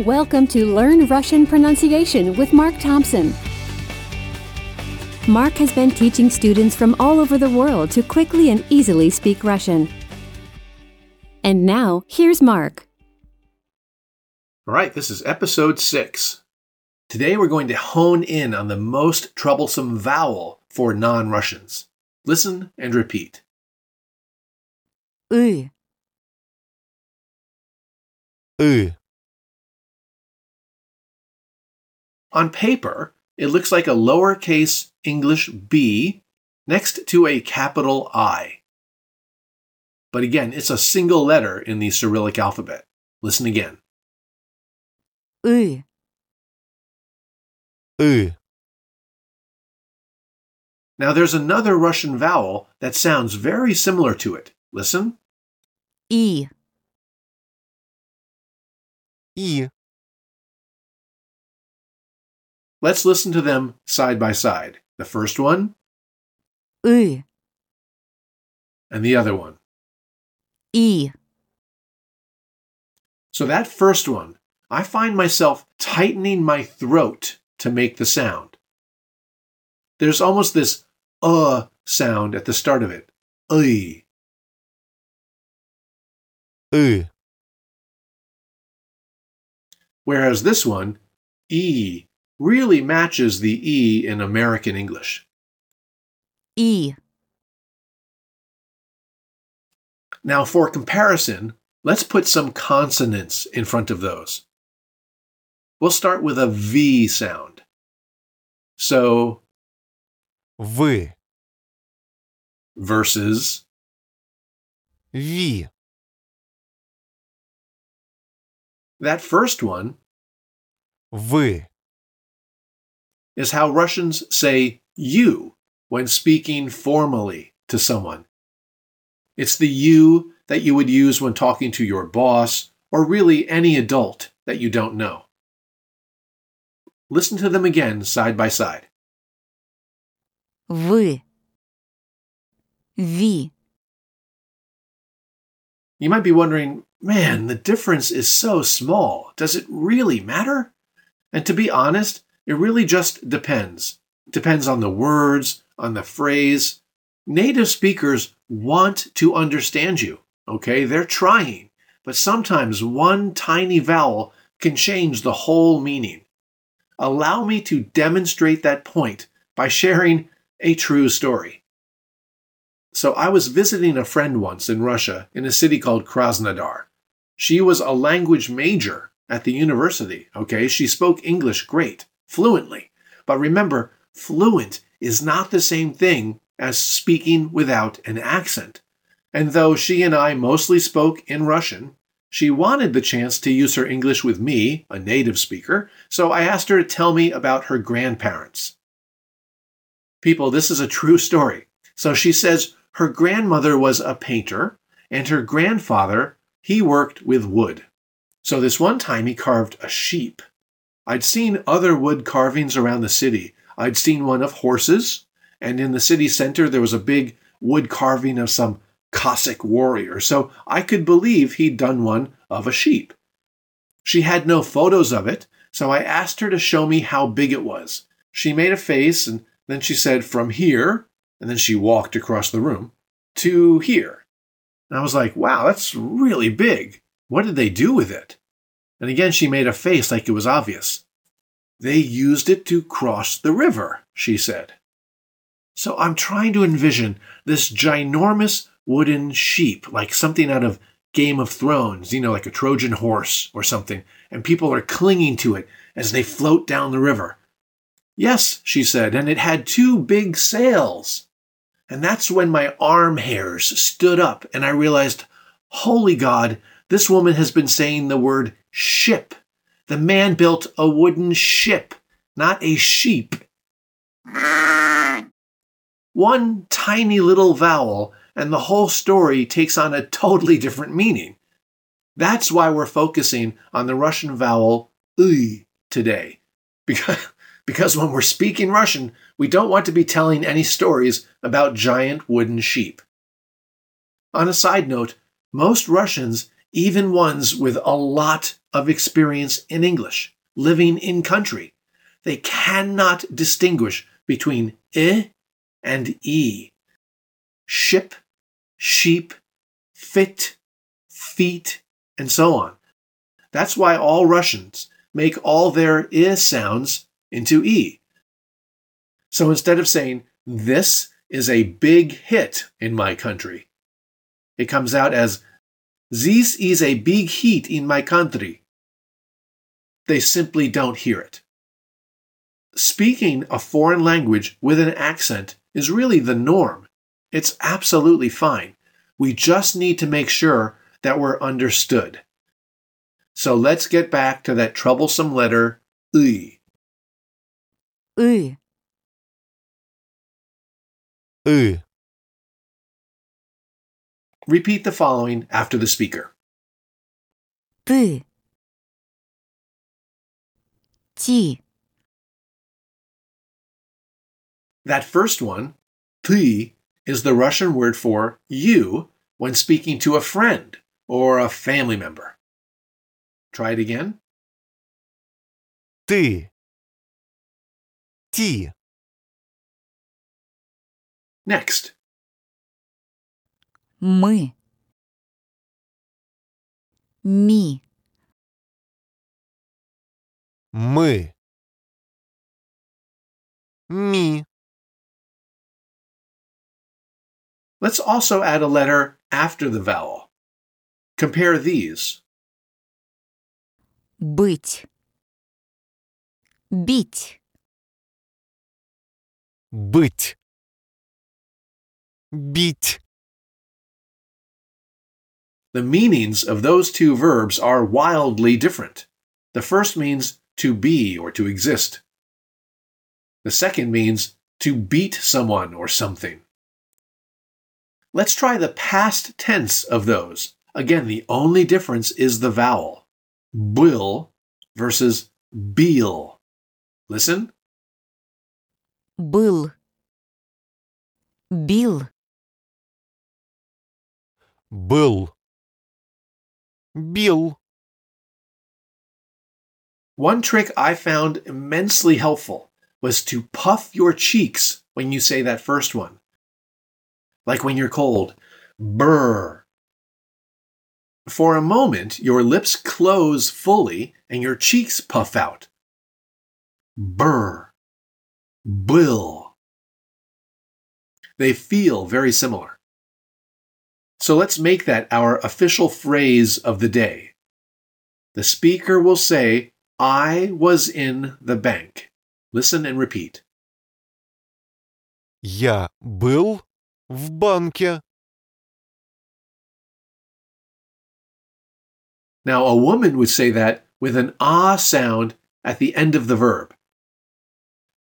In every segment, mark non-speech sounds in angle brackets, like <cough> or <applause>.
Welcome to Learn Russian Pronunciation with Mark Thompson. Mark has been teaching students from all over the world to quickly and easily speak Russian. And now, here's Mark. All right, this is episode six. Today we're going to hone in on the most troublesome vowel for non Russians. Listen and repeat. Ü, Ü, On paper, it looks like a lowercase English b next to a capital I. But again, it's a single letter in the Cyrillic alphabet. Listen again. Ü, Ü, Now there's another Russian vowel that sounds very similar to it. Listen. E. I, Let's listen to them side by side. The first one Ü, and the other one. I, So that first one, I find myself tightening my throat to make the sound. There's almost this uh sound at the start of it. Uy. Ü, Whereas this one, E, really matches the E in American English. I, Now, for comparison, let's put some consonants in front of those. We'll start with a V sound. So, вы, versus ви, that first one вы, is how Russians say you when speaking formally to someone. It's the you that you would use when talking to your boss or really any adult that you don't know. Listen to them again side by side. вы, ви, You might be wondering, man, the difference is so small. Does it really matter? And to be honest, it really just depends. Depends on the words, on the phrase. Native speakers want to understand you, okay? They're trying, but sometimes one tiny vowel can change the whole meaning. Allow me to demonstrate that point by sharing a true story. So I was visiting a friend once in Russia in a city called Krasnodar. She was a language major at the university, okay? She spoke English great, fluently. But remember, fluent is not the same thing as speaking without an accent. And though she and I mostly spoke in Russian, she wanted the chance to use her English with me, a native speaker, so I asked her to tell me about her grandparents. People, this is a true story. So she says her grandmother was a painter, and her grandfather, he worked with wood. So this one time he carved a sheep. I'd seen other wood carvings around the city. I'd seen one of horses, and in the city center there was a big wood carving of some Cossack warrior, so I could believe he'd done one of a sheep. She had no photos of it, so I asked her to show me how big it was. She made a face, and then she said, from here, and then she walked across the room, to here. And I was like, wow, that's really big. What did they do with it? And again, she made a face like it was obvious. They used it to cross the river, she said. So I'm trying to envision this ginormous wooden sheep, like something out of Game of Thrones, you know, like a Trojan horse or something, and people are clinging to it as they float down the river. Yes, she said, and it had two big sails. And that's when my arm hairs stood up and I realized, holy God, this woman has been saying the word ship. The man built a wooden ship, not a sheep. One tiny little vowel, and the whole story takes on a totally different meaning. That's why we're focusing on the Russian vowel uy today. Because, <laughs> because when we're speaking Russian, we don't want to be telling any stories about giant wooden sheep. On a side note, most Russians, even ones with a lot of experience in English, living in country. They cannot distinguish between I and E. Ship, sheep, fit, feet, and so on. That's why all Russians make all their I sounds into E. So instead of saying, this is a big hit in my country, it comes out as, this is a big hit in my country. They simply don't hear it. Speaking a foreign language with an accent is really the norm. It's absolutely fine. We just need to make sure that we're understood. So let's get back to that troublesome letter I. И. И. Repeat the following after the speaker. Ты. Ти. That first one, ty, is the Russian word for you when speaking to a friend or a family member. Try it again. Ты. Ти. Next, Мы. Ми. Мы. Ми. let's also add a letter after the vowel. Compare these. Быть. Бить. Быть. Бить. The meanings of those two verbs are wildly different. The first means to be or to exist. The second means to beat someone or something. Let's try the past tense of those. Again, the only difference is the vowel. Был versus beel. Listen. Был. Бил. Был. Bill. One trick I found immensely helpful was to puff your cheeks when you say that first one. Like when you're cold. Brr. For a moment, your lips close fully and your cheeks puff out. Burr. Bill. They feel very similar. So let's make that our official phrase of the day. The speaker will say, I was in the bank. Listen and repeat. Я был в банке. Now, a woman would say that with an ah sound at the end of the verb.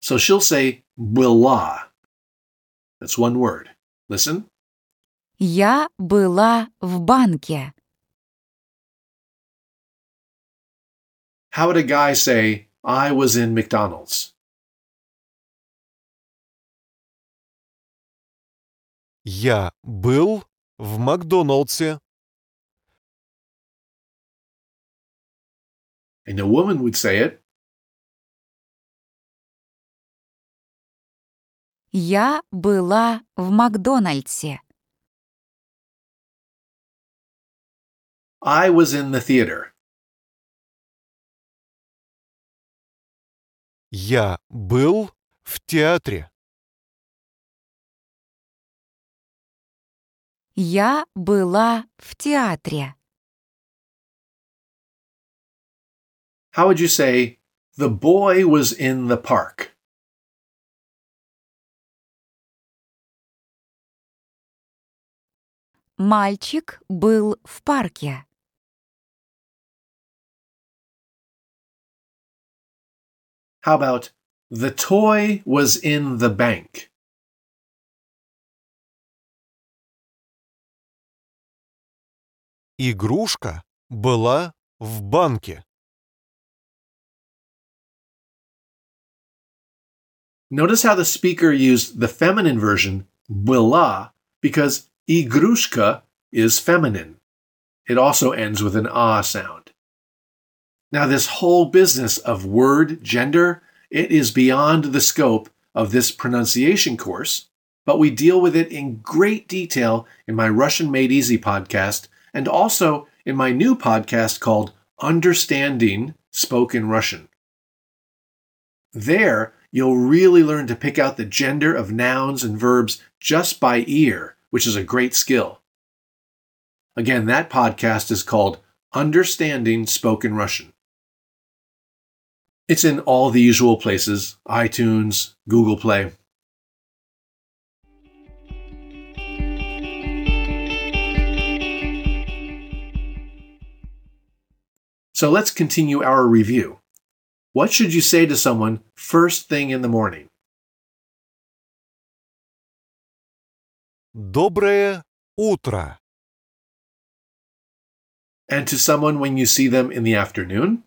So she'll say была. That's one word. Listen. Я была в банке. How would a guy say, I was in McDonald's? Я был в Макдоналдсе. And a woman would say it, Я была в Макдональдсе. I was in the theater. Я был в театре. Я была в театре. How would you say, the boy was in the park? Мальчик был в парке. How about, the toy was in the bank? Игрушка была в банке. Notice how the speaker used the feminine version, была, because igrushka is feminine. It also ends with an ah sound. Now, this whole business of word gender, it is beyond the scope of this pronunciation course, but we deal with it in great detail in my Russian Made Easy podcast and also in my new podcast called Understanding Spoken Russian. There, you'll really learn to pick out the gender of nouns and verbs just by ear, which is a great skill. Again, that podcast is called Understanding Spoken Russian. It's in all the usual places iTunes, Google Play. So let's continue our review. What should you say to someone first thing in the morning? Доброе утро. And to someone when you see them in the afternoon?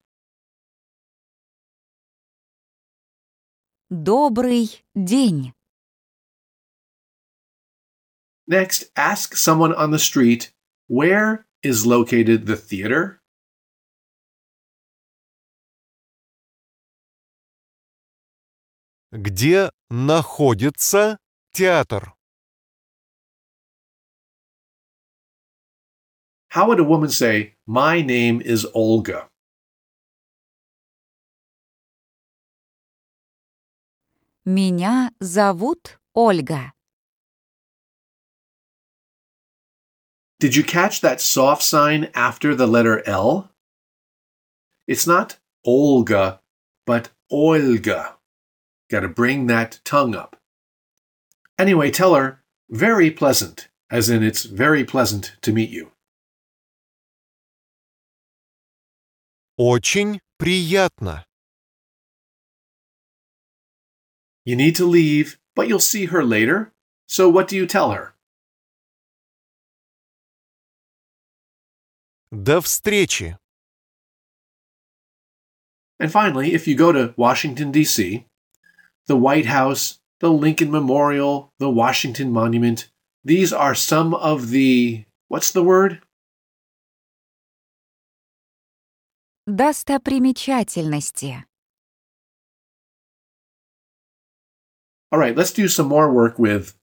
Добрый день. Next, ask someone on the street where is located the theater? Где находится театр? How would a woman say, My name is Olga? Меня зовут Ольга. Did you catch that soft sign after the letter L? It's not Olga, but Olga. Gotta bring that tongue up. Anyway, tell her, very pleasant, as in it's very pleasant to meet you. Очень приятно. You need to leave, but you'll see her later. So what do you tell her? До встречи. And finally, if you go to Washington, D.C., the White House, the Lincoln Memorial, the Washington Monument, these are some of the, what's the word? Достопримечательности. All right, let's do some more work with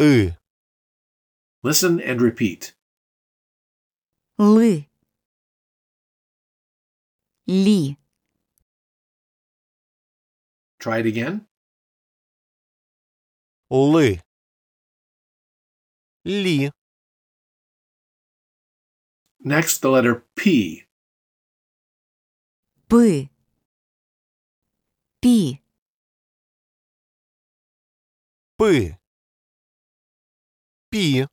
И. listen and repeat. Лы. Ли. Try it again. Лы. Ли. Next, the letter P. Пы. Пи. П. P.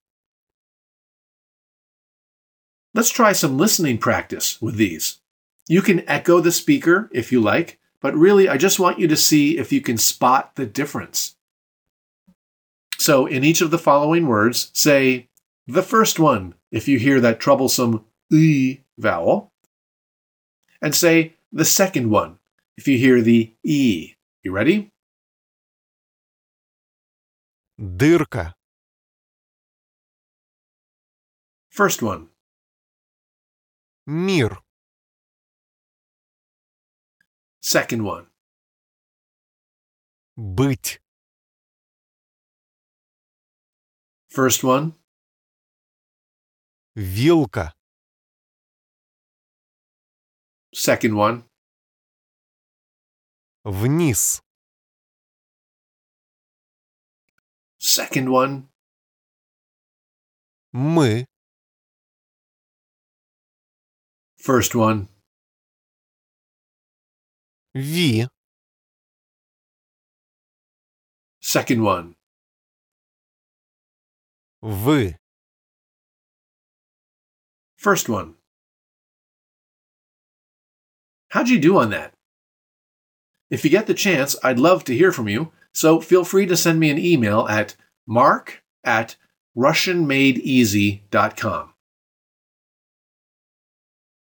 Let's try some listening practice with these. You can echo the speaker if you like, but really I just want you to see if you can spot the difference. So in each of the following words, say the first one if you hear that troublesome e vowel, and say the second one if you hear the e. You ready? Дырка. First one, Мир. second one, Быть. first one, Вилка. second one, Вниз. second one, Мы. first one, Ви. second one. Вы. First one. How'd you do on that? If you get the chance, I'd love to hear from you, so feel free to send me an email at mark at russianmadeeasy.com.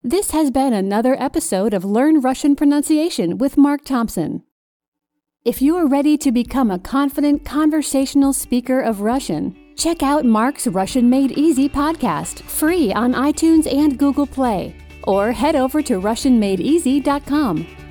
This has been another episode of Learn Russian Pronunciation with Mark Thompson. If you are ready to become a confident conversational speaker of Russian, check out Mark's Russian Made Easy podcast, free on iTunes and Google Play. or head over to RussianMadeEasy.com.